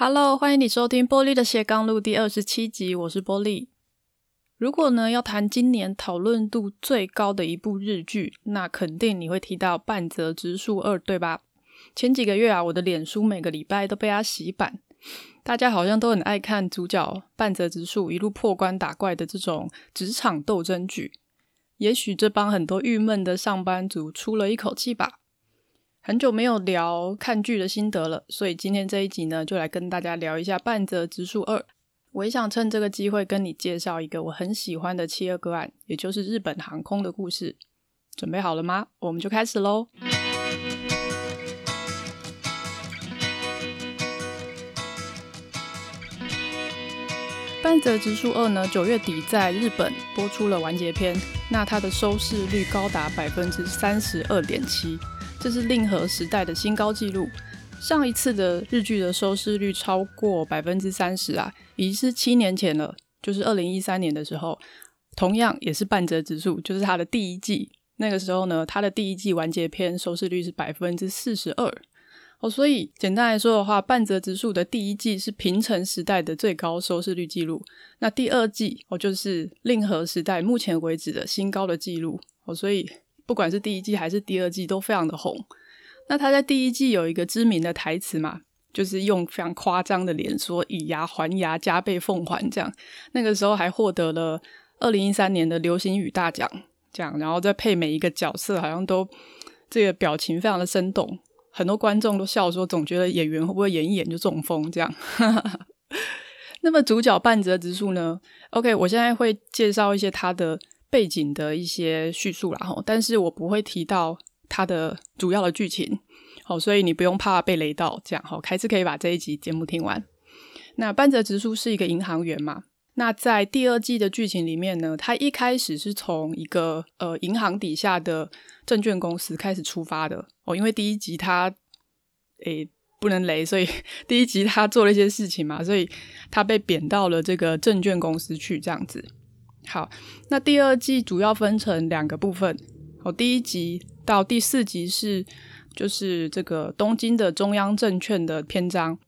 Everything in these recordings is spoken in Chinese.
Hello，欢迎你收听波莉的斜杠路第二十七集，我是波莉。如果呢要谈今年讨论度最高的一部日剧，那肯定你会提到半泽直树二，对吧？前几个月啊，我的脸书每个礼拜都被他洗版，大家好像都很爱看主角半泽直树一路破关打怪的这种职场斗争剧。也许这帮很多郁闷的上班族出了一口气吧。很久没有聊看剧的心得了，所以今天这一集呢，就来跟大家聊一下半泽直树二。我也想趁这个机会跟你介绍一个我很喜欢的七二个案，也就是日本航空的故事。准备好了吗？我们就开始喽。半泽直树二呢，九月底在日本播出了完结篇，那它的收视率高达百分之三十二点七。这是令和时代的新高纪录。上一次的日剧的收视率超过百分之三十啊，已经是七年前了，就是二零一三年的时候，同样也是半泽直树，就是他的第一季。那个时候呢，他的第一季完结篇收视率是百分之四十二哦。所以简单来说的话，半泽直树的第一季是平成时代的最高收视率记录。那第二季哦，就是令和时代目前为止的新高的记录哦。所以。不管是第一季还是第二季都非常的红。那他在第一季有一个知名的台词嘛，就是用非常夸张的脸说“以牙还牙，加倍奉还”这样。那个时候还获得了二零一三年的流行语大奖，这样，然后再配每一个角色，好像都这个表情非常的生动，很多观众都笑说，总觉得演员会不会演一演就中风这样。那么主角半泽直树呢？OK，我现在会介绍一些他的。背景的一些叙述啦，吼，但是我不会提到它的主要的剧情，好，所以你不用怕被雷到，这样，好，还是可以把这一集节目听完。那半泽直树是一个银行员嘛，那在第二季的剧情里面呢，他一开始是从一个呃银行底下的证券公司开始出发的，哦，因为第一集他诶不能雷，所以 第一集他做了一些事情嘛，所以他被贬到了这个证券公司去，这样子。好，那第二季主要分成两个部分。好，第一集到第四集是就是这个东京的中央证券的篇章，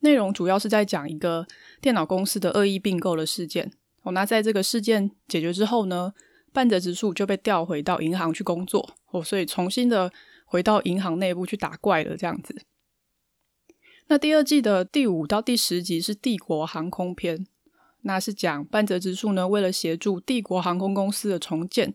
内容主要是在讲一个电脑公司的恶意并购的事件。哦，那在这个事件解决之后呢，半泽直树就被调回到银行去工作。哦，所以重新的回到银行内部去打怪了，这样子。那第二季的第五到第十集是帝国航空篇。那是讲半泽直树呢，为了协助帝国航空公司的重建，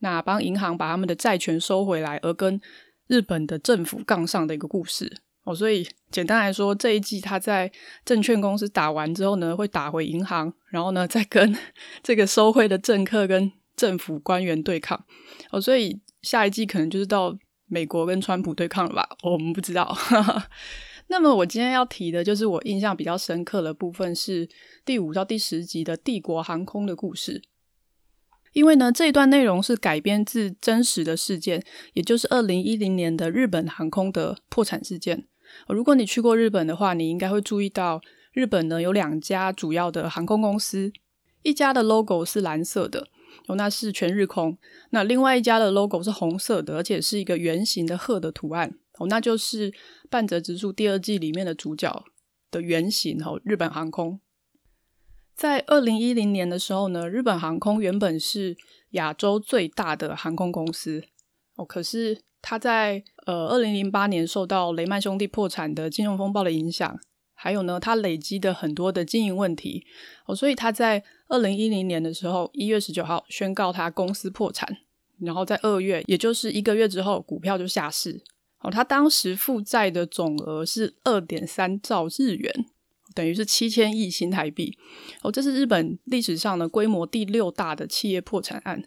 那帮银行把他们的债权收回来，而跟日本的政府杠上的一个故事哦。所以简单来说，这一季他在证券公司打完之后呢，会打回银行，然后呢再跟 这个收贿的政客跟政府官员对抗哦。所以下一季可能就是到美国跟川普对抗了吧？我们不知道。那么我今天要提的就是我印象比较深刻的部分是第五到第十集的帝国航空的故事，因为呢这一段内容是改编自真实的事件，也就是二零一零年的日本航空的破产事件。如果你去过日本的话，你应该会注意到日本呢有两家主要的航空公司，一家的 logo 是蓝色的，哦，那是全日空；那另外一家的 logo 是红色的，而且是一个圆形的鹤的图案。哦，那就是半泽直树第二季里面的主角的原型哦，日本航空。在二零一零年的时候呢，日本航空原本是亚洲最大的航空公司哦，可是它在呃二零零八年受到雷曼兄弟破产的金融风暴的影响，还有呢，它累积的很多的经营问题哦，所以它在二零一零年的时候一月十九号宣告它公司破产，然后在二月，也就是一个月之后，股票就下市。哦，他当时负债的总额是二点三兆日元，等于是七千亿新台币。哦，这是日本历史上的规模第六大的企业破产案。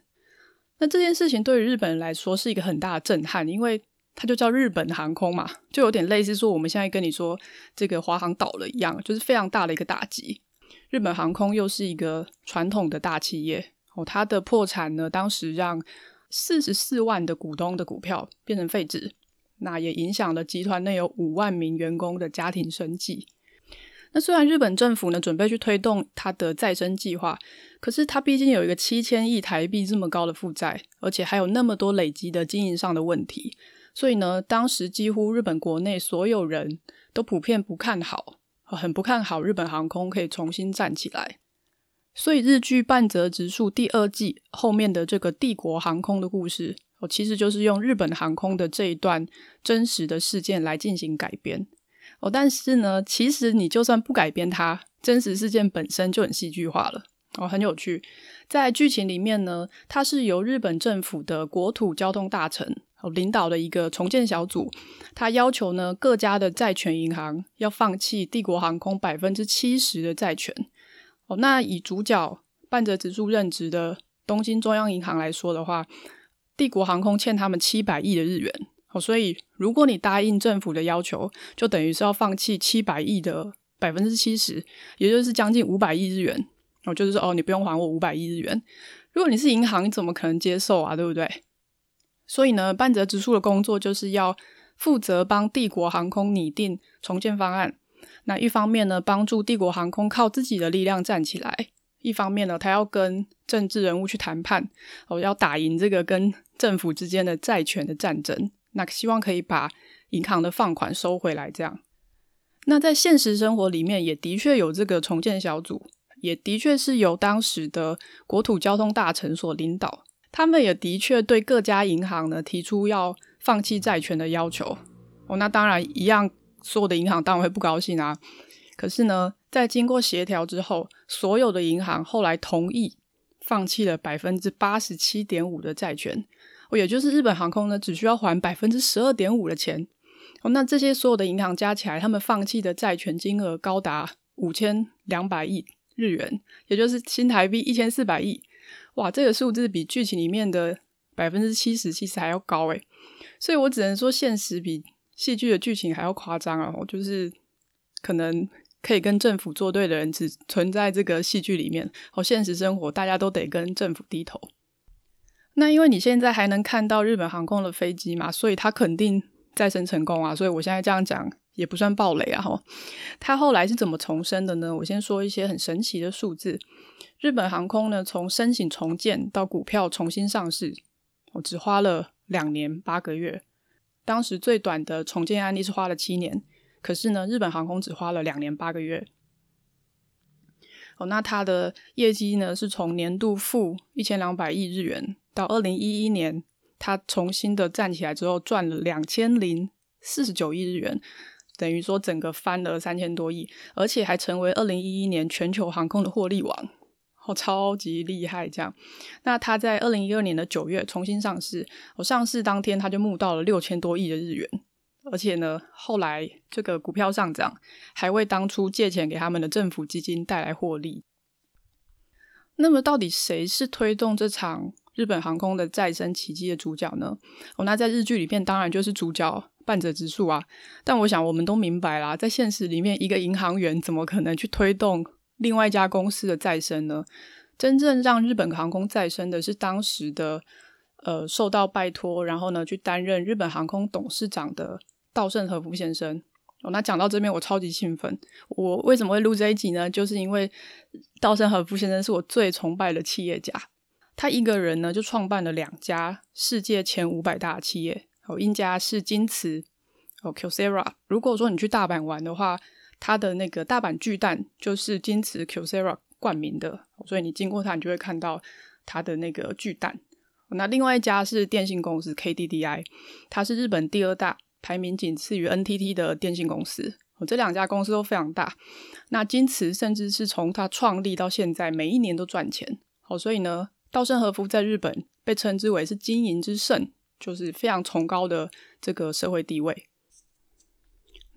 那这件事情对于日本人来说是一个很大的震撼，因为它就叫日本航空嘛，就有点类似说我们现在跟你说这个华航倒了一样，就是非常大的一个打击。日本航空又是一个传统的大企业，哦，它的破产呢，当时让四十四万的股东的股票变成废纸。那也影响了集团内有五万名员工的家庭生计。那虽然日本政府呢准备去推动它的再生计划，可是它毕竟有一个七千亿台币这么高的负债，而且还有那么多累积的经营上的问题，所以呢，当时几乎日本国内所有人都普遍不看好很不看好日本航空可以重新站起来。所以日剧《半泽直树》第二季后面的这个帝国航空的故事，哦，其实就是用日本航空的这一段真实的事件来进行改编。哦，但是呢，其实你就算不改编它，真实事件本身就很戏剧化了。哦，很有趣。在剧情里面呢，它是由日本政府的国土交通大臣哦领导的一个重建小组，他要求呢各家的债权银行要放弃帝国航空百分之七十的债权。哦，那以主角半泽直树任职的东京中央银行来说的话，帝国航空欠他们七百亿的日元。哦，所以如果你答应政府的要求，就等于是要放弃七百亿的百分之七十，也就是将近五百亿日元。哦，就是说，哦，你不用还我五百亿日元。如果你是银行，你怎么可能接受啊？对不对？所以呢，半泽直树的工作就是要负责帮帝国航空拟定重建方案。那一方面呢，帮助帝国航空靠自己的力量站起来；一方面呢，他要跟政治人物去谈判，哦，要打赢这个跟政府之间的债权的战争。那希望可以把银行的放款收回来。这样，那在现实生活里面，也的确有这个重建小组。也的确是由当时的国土交通大臣所领导，他们也的确对各家银行呢提出要放弃债权的要求。哦，那当然一样，所有的银行当然会不高兴啊。可是呢，在经过协调之后，所有的银行后来同意放弃了百分之八十七点五的债权。也就是日本航空呢只需要还百分之十二点五的钱。哦，那这些所有的银行加起来，他们放弃的债权金额高达五千两百亿。日元，也就是新台币一千四百亿，哇，这个数字比剧情里面的百分之七十其实还要高诶，所以我只能说现实比戏剧的剧情还要夸张啊！我就是可能可以跟政府作对的人只存在这个戏剧里面，哦，现实生活大家都得跟政府低头。那因为你现在还能看到日本航空的飞机嘛，所以它肯定再生成功啊！所以我现在这样讲。也不算暴雷啊！哈，他后来是怎么重生的呢？我先说一些很神奇的数字。日本航空呢，从申请重建到股票重新上市，我只花了两年八个月。当时最短的重建案例是花了七年，可是呢，日本航空只花了两年八个月。哦，那它的业绩呢，是从年度负一千两百亿日元，到二零一一年，它重新的站起来之后，赚了两千零四十九亿日元。等于说整个翻了三千多亿，而且还成为二零一一年全球航空的获利王，哦，超级厉害！这样，那他在二零一二年的九月重新上市，我上市当天他就募到了六千多亿的日元，而且呢，后来这个股票上涨，还为当初借钱给他们的政府基金带来获利。那么，到底谁是推动这场日本航空的再生奇迹的主角呢？哦，那在日剧里面当然就是主角。半泽直树啊，但我想我们都明白啦，在现实里面，一个银行员怎么可能去推动另外一家公司的再生呢？真正让日本航空再生的是当时的呃受到拜托，然后呢去担任日本航空董事长的稻盛和夫先生。哦，那讲到这边，我超级兴奋。我为什么会录这一集呢？就是因为稻盛和夫先生是我最崇拜的企业家，他一个人呢就创办了两家世界前五百大企业。哦，一家是京瓷，哦，Kyocera。如果说你去大阪玩的话，他的那个大阪巨蛋就是京瓷 Kyocera 冠名的，所以你经过它，你就会看到它的那个巨蛋。那另外一家是电信公司 KDDI，它是日本第二大，排名仅次于 NTT 的电信公司。哦，这两家公司都非常大。那京瓷甚至是从它创立到现在，每一年都赚钱。好，所以呢，稻盛和夫在日本被称之为是经营之圣。就是非常崇高的这个社会地位。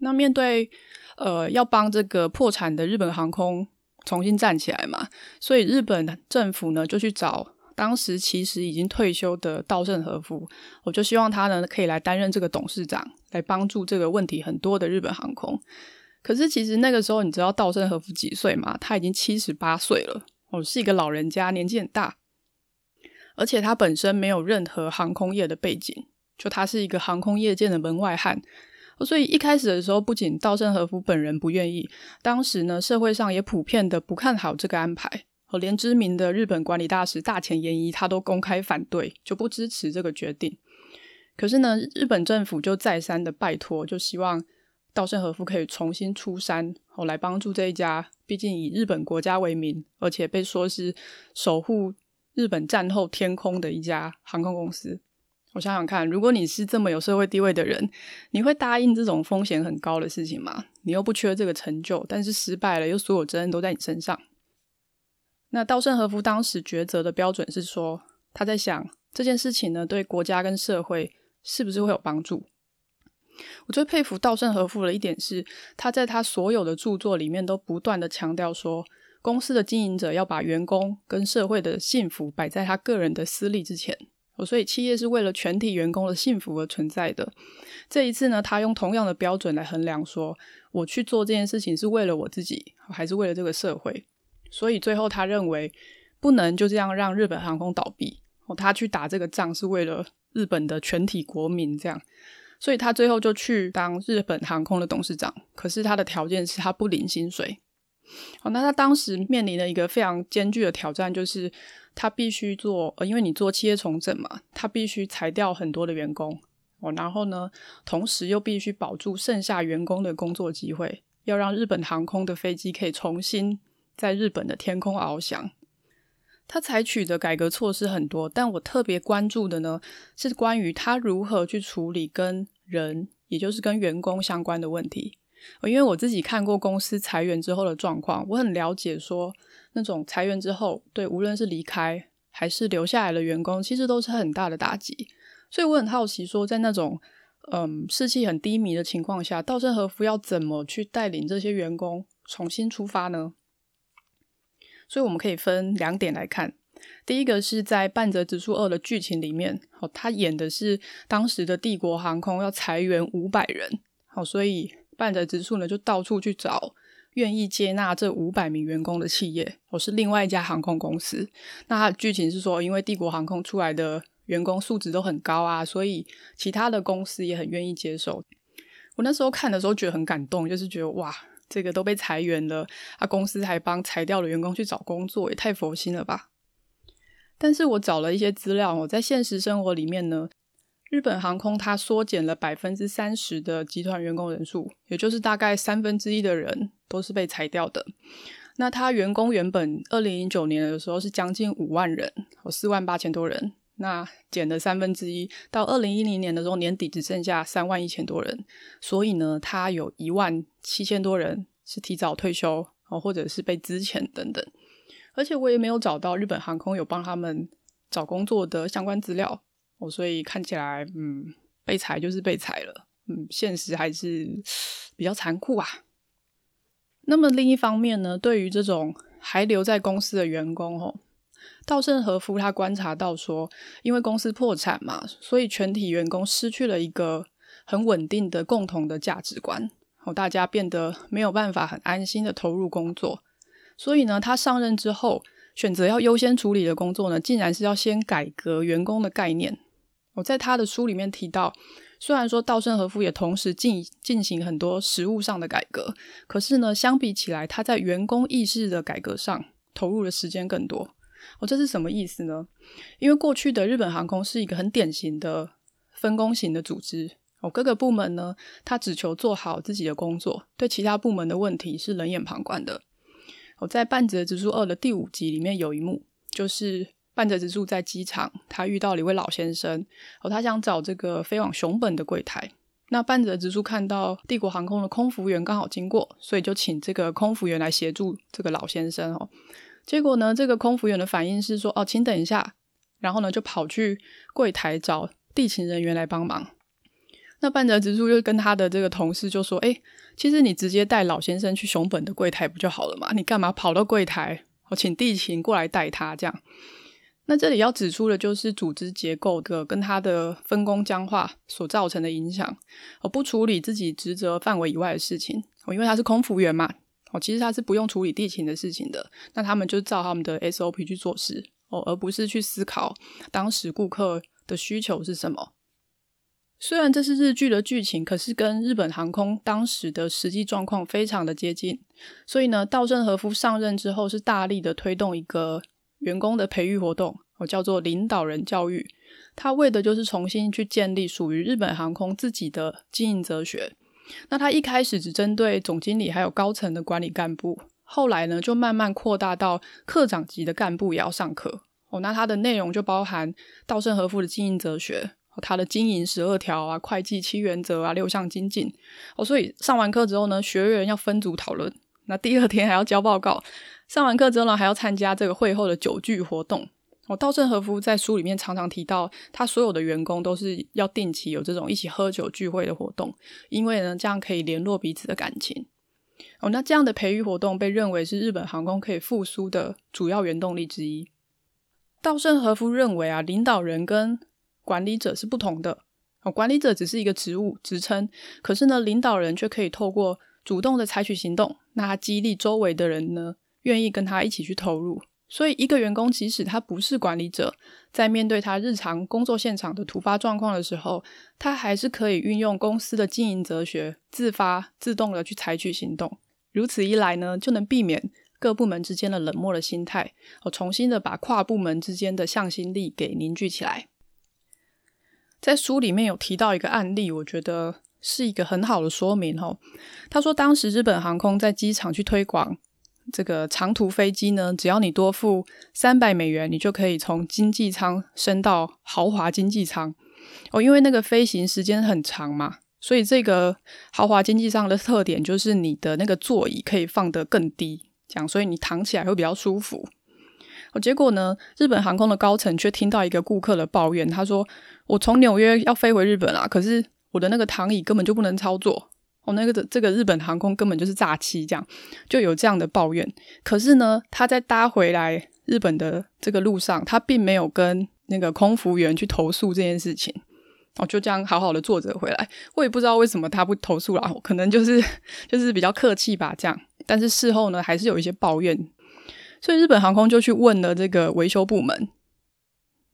那面对呃要帮这个破产的日本航空重新站起来嘛，所以日本政府呢就去找当时其实已经退休的稻盛和夫，我就希望他呢可以来担任这个董事长，来帮助这个问题很多的日本航空。可是其实那个时候你知道稻盛和夫几岁吗？他已经七十八岁了，哦，是一个老人家，年纪很大。而且他本身没有任何航空业的背景，就他是一个航空业界的门外汉，所以一开始的时候，不仅稻盛和夫本人不愿意，当时呢，社会上也普遍的不看好这个安排，和连知名的日本管理大师大前研一他都公开反对，就不支持这个决定。可是呢，日本政府就再三的拜托，就希望稻盛和夫可以重新出山，哦，来帮助这一家毕竟以日本国家为名，而且被说是守护日本战后天空的一家航空公司。我想想看，如果你是这么有社会地位的人，你会答应这种风险很高的事情吗？你又不缺这个成就，但是失败了，又所有责任都在你身上。那稻盛和夫当时抉择的标准是说，他在想这件事情呢，对国家跟社会是不是会有帮助？我最佩服稻盛和夫的一点是，他在他所有的著作里面都不断的强调说，公司的经营者要把员工跟社会的幸福摆在他个人的私利之前。所以企业是为了全体员工的幸福而存在的。这一次呢，他用同样的标准来衡量说，我去做这件事情是为了我自己，还是为了这个社会？所以最后他认为不能就这样让日本航空倒闭。哦，他去打这个仗是为了日本的全体国民，这样。所以他最后就去当日本航空的董事长。可是他的条件是他不领薪水。好，那他当时面临的一个非常艰巨的挑战，就是。他必须做，呃，因为你做企业重整嘛，他必须裁掉很多的员工哦，然后呢，同时又必须保住剩下员工的工作机会，要让日本航空的飞机可以重新在日本的天空翱翔。他采取的改革措施很多，但我特别关注的呢，是关于他如何去处理跟人，也就是跟员工相关的问题。因为我自己看过公司裁员之后的状况，我很了解说。那种裁员之后，对无论是离开还是留下来的员工，其实都是很大的打击。所以我很好奇，说在那种嗯士气很低迷的情况下，稻盛和夫要怎么去带领这些员工重新出发呢？所以我们可以分两点来看。第一个是在《半泽直树二》的剧情里面，哦，他演的是当时的帝国航空要裁员五百人，好，所以半泽直树呢就到处去找。愿意接纳这五百名员工的企业，我是另外一家航空公司。那他的剧情是说，因为帝国航空出来的员工素质都很高啊，所以其他的公司也很愿意接受。我那时候看的时候觉得很感动，就是觉得哇，这个都被裁员了，啊，公司还帮裁掉的员工去找工作，也太佛心了吧。但是我找了一些资料，我在现实生活里面呢。日本航空它缩减了百分之三十的集团员工人数，也就是大概三分之一的人都是被裁掉的。那他员工原本二零零九年的时候是将近五万人，有四万八千多人，那减了三分之一，到二零一零年的时候年底只剩下三万一千多人。所以呢，他有一万七千多人是提早退休哦，或者是被资遣等等。而且我也没有找到日本航空有帮他们找工作的相关资料。哦，所以看起来，嗯，被裁就是被裁了，嗯，现实还是比较残酷啊。那么另一方面呢，对于这种还留在公司的员工，哦，稻盛和夫他观察到说，因为公司破产嘛，所以全体员工失去了一个很稳定的共同的价值观，哦，大家变得没有办法很安心的投入工作，所以呢，他上任之后选择要优先处理的工作呢，竟然是要先改革员工的概念。我在他的书里面提到，虽然说稻盛和夫也同时进进行很多实务上的改革，可是呢，相比起来，他在员工意识的改革上投入的时间更多。哦，这是什么意思呢？因为过去的日本航空是一个很典型的分工型的组织，哦，各个部门呢，他只求做好自己的工作，对其他部门的问题是冷眼旁观的。我在《半泽直树二》的第五集里面有一幕，就是。半泽直树在机场，他遇到了一位老先生，哦，他想找这个飞往熊本的柜台。那半泽直树看到帝国航空的空服员刚好经过，所以就请这个空服员来协助这个老先生哦。结果呢，这个空服员的反应是说：“哦，请等一下。”然后呢，就跑去柜台找地勤人员来帮忙。那半泽直树就跟他的这个同事就说：“哎，其实你直接带老先生去熊本的柜台不就好了嘛？你干嘛跑到柜台？我请地勤过来带他这样。”那这里要指出的就是组织结构的跟他的分工僵化所造成的影响，而不处理自己职责范围以外的事情，因为他是空服员嘛，哦，其实他是不用处理地勤的事情的，那他们就照他们的 SOP 去做事，哦，而不是去思考当时顾客的需求是什么。虽然这是日剧的剧情，可是跟日本航空当时的实际状况非常的接近，所以呢，稻盛和夫上任之后是大力的推动一个。员工的培育活动，我叫做领导人教育，他为的就是重新去建立属于日本航空自己的经营哲学，那他一开始只针对总经理还有高层的管理干部，后来呢就慢慢扩大到科长级的干部也要上课哦。那它的内容就包含稻盛和夫的经营哲学，他的经营十二条啊、会计七原则啊、六项精进哦。所以上完课之后呢，学员要分组讨论，那第二天还要交报告。上完课之后呢，还要参加这个会后的酒聚活动。哦，稻盛和夫在书里面常常提到，他所有的员工都是要定期有这种一起喝酒聚会的活动，因为呢，这样可以联络彼此的感情。哦，那这样的培育活动被认为是日本航空可以复苏的主要原动力之一。稻盛和夫认为啊，领导人跟管理者是不同的。哦，管理者只是一个职务职称，可是呢，领导人却可以透过主动的采取行动，那激励周围的人呢，愿意跟他一起去投入。所以，一个员工即使他不是管理者，在面对他日常工作现场的突发状况的时候，他还是可以运用公司的经营哲学，自发、自动的去采取行动。如此一来呢，就能避免各部门之间的冷漠的心态，哦，重新的把跨部门之间的向心力给凝聚起来。在书里面有提到一个案例，我觉得是一个很好的说明哦。他说，当时日本航空在机场去推广。这个长途飞机呢，只要你多付三百美元，你就可以从经济舱升到豪华经济舱哦。因为那个飞行时间很长嘛，所以这个豪华经济舱的特点就是你的那个座椅可以放得更低，这样，所以你躺起来会比较舒服。哦，结果呢，日本航空的高层却听到一个顾客的抱怨，他说：“我从纽约要飞回日本啊，可是我的那个躺椅根本就不能操作。”哦，那个的这个日本航空根本就是诈欺，这样就有这样的抱怨。可是呢，他在搭回来日本的这个路上，他并没有跟那个空服员去投诉这件事情。哦，就这样好好的坐着回来。我也不知道为什么他不投诉啦，可能就是就是比较客气吧，这样。但是事后呢，还是有一些抱怨。所以日本航空就去问了这个维修部门。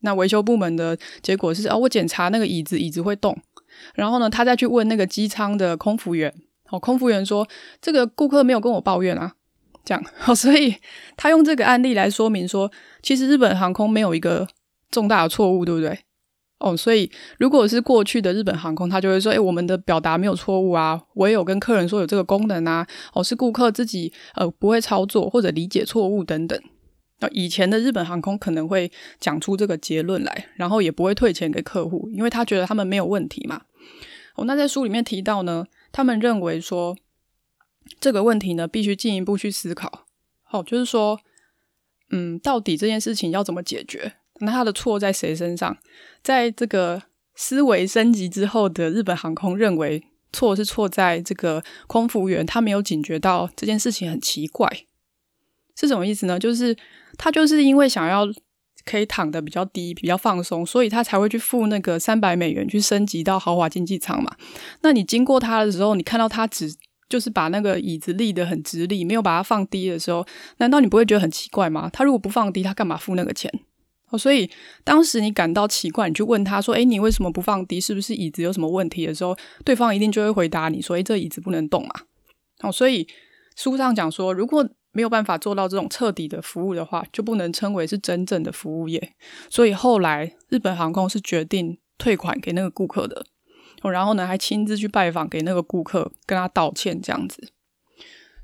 那维修部门的结果是，哦，我检查那个椅子，椅子会动。然后呢，他再去问那个机舱的空服员，哦，空服员说这个顾客没有跟我抱怨啊，这样，哦，所以他用这个案例来说明说，其实日本航空没有一个重大的错误，对不对？哦，所以如果是过去的日本航空，他就会说，诶，我们的表达没有错误啊，我也有跟客人说有这个功能啊，哦，是顾客自己呃不会操作或者理解错误等等。那以前的日本航空可能会讲出这个结论来，然后也不会退钱给客户，因为他觉得他们没有问题嘛。哦，那在书里面提到呢，他们认为说这个问题呢必须进一步去思考。好，就是说，嗯，到底这件事情要怎么解决？那他的错在谁身上？在这个思维升级之后的日本航空认为错是错在这个空服员，他没有警觉到这件事情很奇怪。是什么意思呢？就是他就是因为想要可以躺得比较低、比较放松，所以他才会去付那个三百美元去升级到豪华经济舱嘛。那你经过他的时候，你看到他只就是把那个椅子立得很直立，没有把它放低的时候，难道你不会觉得很奇怪吗？他如果不放低，他干嘛付那个钱？哦，所以当时你感到奇怪，你去问他说：“诶，你为什么不放低？是不是椅子有什么问题？”的时候，对方一定就会回答你说：“诶，这椅子不能动嘛。”哦，所以书上讲说，如果没有办法做到这种彻底的服务的话，就不能称为是真正的服务业。所以后来日本航空是决定退款给那个顾客的，然后呢还亲自去拜访给那个顾客，跟他道歉这样子。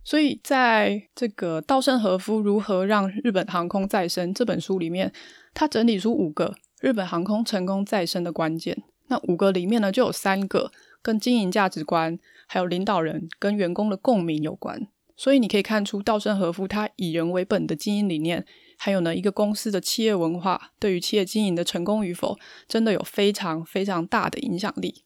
所以在这个稻盛和夫如何让日本航空再生这本书里面，他整理出五个日本航空成功再生的关键。那五个里面呢，就有三个跟经营价值观，还有领导人跟员工的共鸣有关。所以你可以看出，稻盛和夫他以人为本的经营理念，还有呢一个公司的企业文化，对于企业经营的成功与否，真的有非常非常大的影响力。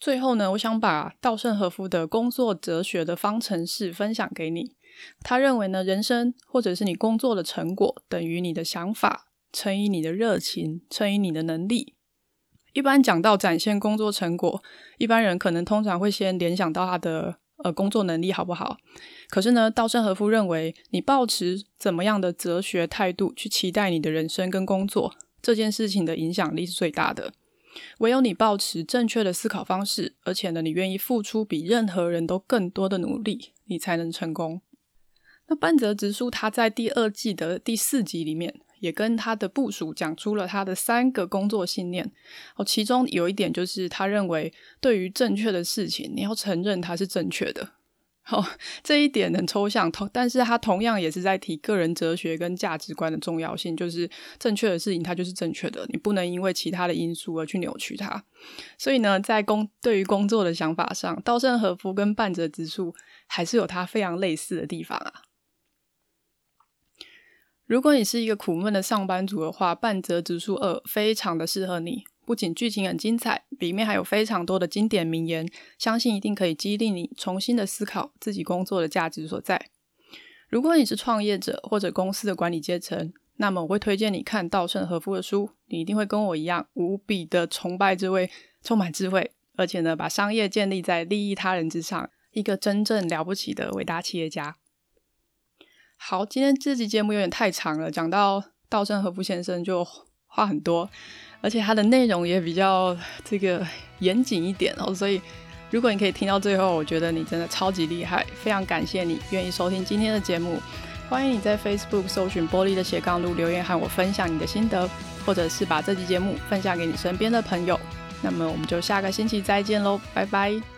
最后呢，我想把稻盛和夫的工作哲学的方程式分享给你。他认为呢，人生或者是你工作的成果，等于你的想法乘以你的热情乘以你的能力。一般讲到展现工作成果，一般人可能通常会先联想到他的。呃，工作能力好不好？可是呢，稻盛和夫认为，你抱持怎么样的哲学态度去期待你的人生跟工作，这件事情的影响力是最大的。唯有你抱持正确的思考方式，而且呢，你愿意付出比任何人都更多的努力，你才能成功。那半泽直树他在第二季的第四集里面也跟他的部署讲出了他的三个工作信念。哦，其中有一点就是他认为，对于正确的事情，你要承认它是正确的。好，这一点很抽象，同但是他同样也是在提个人哲学跟价值观的重要性，就是正确的事情它就是正确的，你不能因为其他的因素而去扭曲它。所以呢，在工对于工作的想法上，稻盛和夫跟半泽直树还是有他非常类似的地方啊。如果你是一个苦闷的上班族的话，半泽直树二非常的适合你。不仅剧情很精彩，里面还有非常多的经典名言，相信一定可以激励你重新的思考自己工作的价值所在。如果你是创业者或者公司的管理阶层，那么我会推荐你看稻盛和夫的书，你一定会跟我一样无比的崇拜这位充满智慧，而且呢把商业建立在利益他人之上，一个真正了不起的伟大企业家。好，今天这集节目有点太长了，讲到稻盛和夫先生就话很多。而且他的内容也比较这个严谨一点哦，所以如果你可以听到最后，我觉得你真的超级厉害，非常感谢你愿意收听今天的节目。欢迎你在 Facebook 搜寻玻璃的斜杠路留言和我分享你的心得，或者是把这期节目分享给你身边的朋友。那么我们就下个星期再见喽，拜拜。